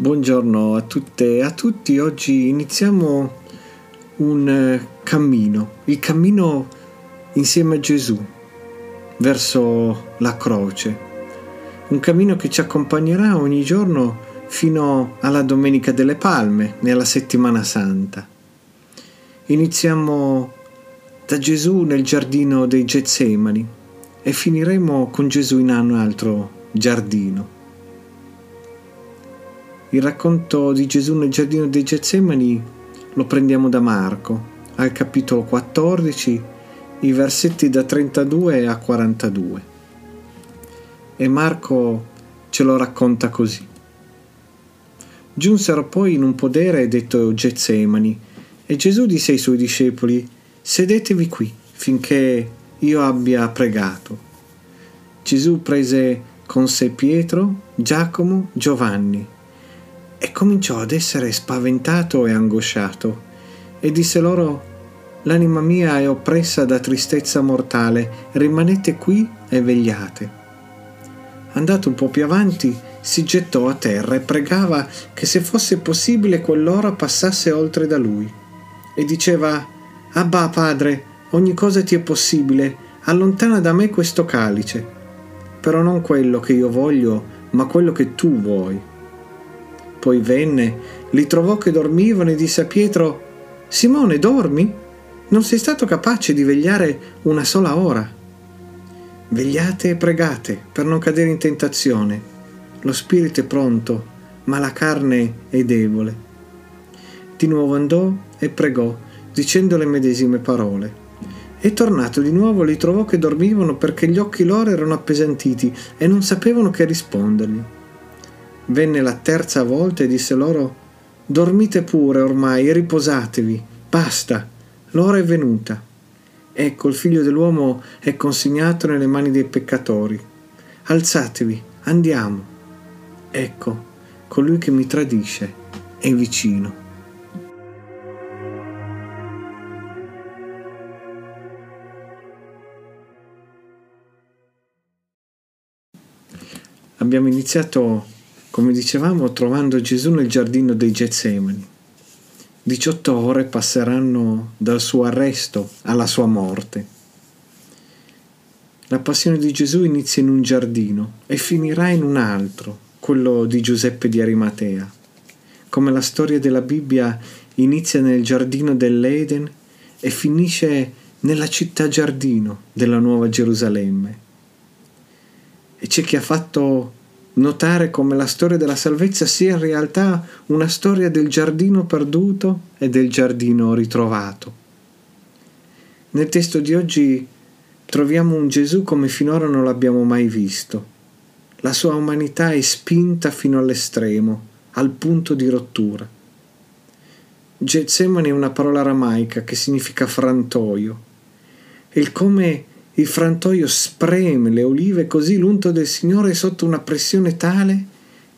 Buongiorno a tutte e a tutti. Oggi iniziamo un eh, cammino, il cammino insieme a Gesù verso la croce. Un cammino che ci accompagnerà ogni giorno fino alla Domenica delle Palme, nella settimana santa. Iniziamo da Gesù nel giardino dei Getsemani e finiremo con Gesù in un altro giardino. Il racconto di Gesù nel giardino dei Getsemani lo prendiamo da Marco, al capitolo 14, i versetti da 32 a 42. E Marco ce lo racconta così. Giunsero poi in un podere detto Getsemani, e Gesù disse ai suoi discepoli, sedetevi qui finché io abbia pregato. Gesù prese con sé Pietro, Giacomo, Giovanni e cominciò ad essere spaventato e angosciato e disse loro L'anima mia è oppressa da tristezza mortale, rimanete qui e vegliate. Andato un po' più avanti, si gettò a terra e pregava che se fosse possibile quell'ora passasse oltre da lui. E diceva, Abba padre, ogni cosa ti è possibile, allontana da me questo calice, però non quello che io voglio, ma quello che tu vuoi. Poi venne, li trovò che dormivano e disse a Pietro, Simone, dormi? Non sei stato capace di vegliare una sola ora. Vegliate e pregate per non cadere in tentazione. Lo spirito è pronto, ma la carne è debole. Di nuovo andò e pregò, dicendo le medesime parole. E tornato di nuovo li trovò che dormivano perché gli occhi loro erano appesantiti e non sapevano che rispondergli. Venne la terza volta e disse loro Dormite pure ormai riposatevi, basta, l'ora è venuta. Ecco, il figlio dell'uomo è consegnato nelle mani dei peccatori. Alzatevi, andiamo. Ecco, colui che mi tradisce è vicino. Abbiamo iniziato dicevamo, trovando Gesù nel giardino dei Getsemani. 18 ore passeranno dal suo arresto alla sua morte. La passione di Gesù inizia in un giardino e finirà in un altro, quello di Giuseppe di Arimatea. Come la storia della Bibbia inizia nel giardino dell'Eden e finisce nella città giardino della Nuova Gerusalemme. E c'è chi ha fatto notare come la storia della salvezza sia in realtà una storia del giardino perduto e del giardino ritrovato. Nel testo di oggi troviamo un Gesù come finora non l'abbiamo mai visto. La sua umanità è spinta fino all'estremo, al punto di rottura. Getsemani è una parola aramaica che significa frantoio. E il come il frantoio spreme le olive così l'unto del Signore è sotto una pressione tale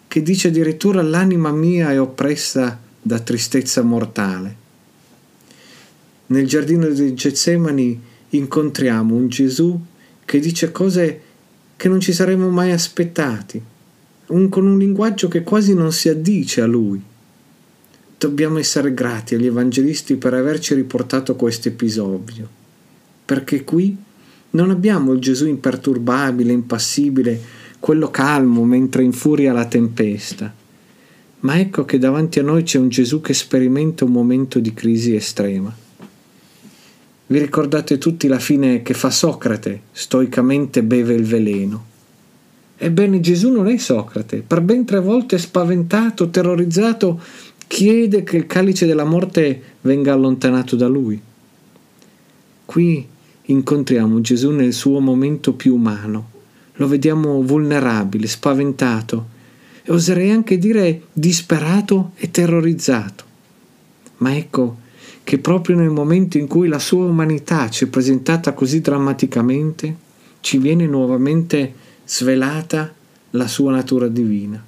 che dice addirittura l'anima mia è oppressa da tristezza mortale. Nel giardino di Getsemani incontriamo un Gesù che dice cose che non ci saremmo mai aspettati, un, con un linguaggio che quasi non si addice a lui. Dobbiamo essere grati agli evangelisti per averci riportato questo episodio, perché qui non abbiamo il Gesù imperturbabile, impassibile, quello calmo mentre infuria la tempesta. Ma ecco che davanti a noi c'è un Gesù che sperimenta un momento di crisi estrema. Vi ricordate tutti la fine che fa Socrate, stoicamente beve il veleno. Ebbene Gesù non è Socrate, per ben tre volte spaventato, terrorizzato, chiede che il calice della morte venga allontanato da lui. Qui incontriamo Gesù nel suo momento più umano, lo vediamo vulnerabile, spaventato e oserei anche dire disperato e terrorizzato. Ma ecco che proprio nel momento in cui la sua umanità ci è presentata così drammaticamente, ci viene nuovamente svelata la sua natura divina.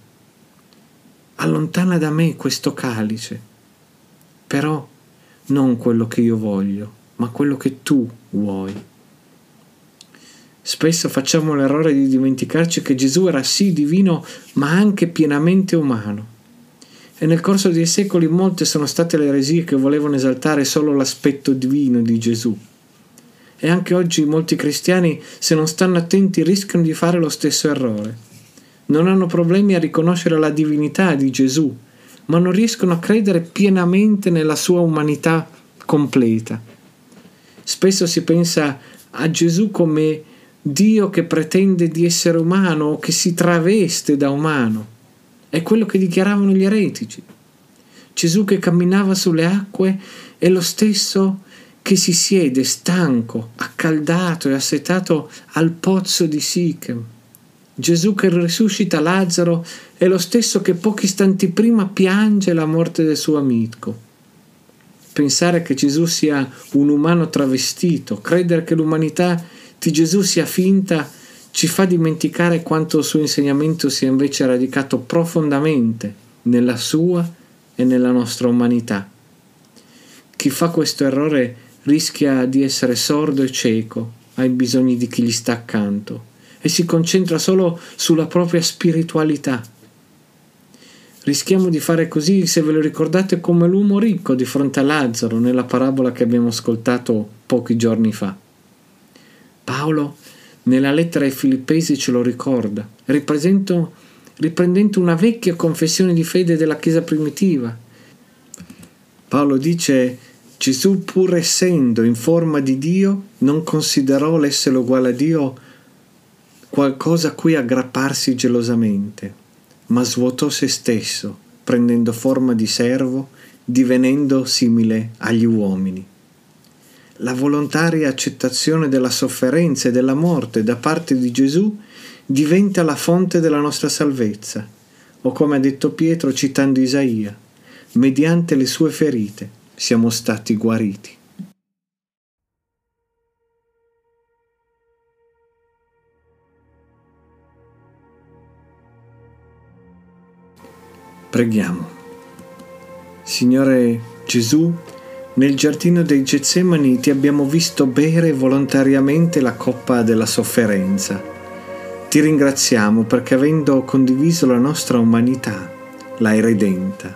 Allontana da me questo calice, però non quello che io voglio, ma quello che tu vuoi. Spesso facciamo l'errore di dimenticarci che Gesù era sì divino, ma anche pienamente umano. E nel corso dei secoli molte sono state le eresie che volevano esaltare solo l'aspetto divino di Gesù. E anche oggi molti cristiani, se non stanno attenti, rischiano di fare lo stesso errore. Non hanno problemi a riconoscere la divinità di Gesù, ma non riescono a credere pienamente nella sua umanità completa. Spesso si pensa a Gesù come Dio che pretende di essere umano o che si traveste da umano. È quello che dichiaravano gli eretici. Gesù che camminava sulle acque è lo stesso che si siede stanco, accaldato e assetato al pozzo di Sichem. Gesù che risuscita Lazzaro è lo stesso che pochi istanti prima piange la morte del suo amico. Pensare che Gesù sia un umano travestito, credere che l'umanità di Gesù sia finta, ci fa dimenticare quanto il suo insegnamento sia invece radicato profondamente nella sua e nella nostra umanità. Chi fa questo errore rischia di essere sordo e cieco ai bisogni di chi gli sta accanto e si concentra solo sulla propria spiritualità. Rischiamo di fare così se ve lo ricordate come l'uomo ricco di fronte a Lazzaro nella parabola che abbiamo ascoltato pochi giorni fa. Paolo nella lettera ai Filippesi ce lo ricorda, riprendendo una vecchia confessione di fede della Chiesa primitiva. Paolo dice Gesù pur essendo in forma di Dio non considerò l'essere uguale a Dio qualcosa a cui aggrapparsi gelosamente, ma svuotò se stesso, prendendo forma di servo, divenendo simile agli uomini. La volontaria accettazione della sofferenza e della morte da parte di Gesù diventa la fonte della nostra salvezza, o come ha detto Pietro citando Isaia, mediante le sue ferite siamo stati guariti. Preghiamo. Signore Gesù, nel giardino dei Getsemani ti abbiamo visto bere volontariamente la coppa della sofferenza. Ti ringraziamo perché avendo condiviso la nostra umanità, l'hai redenta.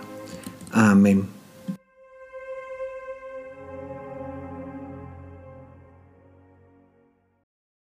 Amen.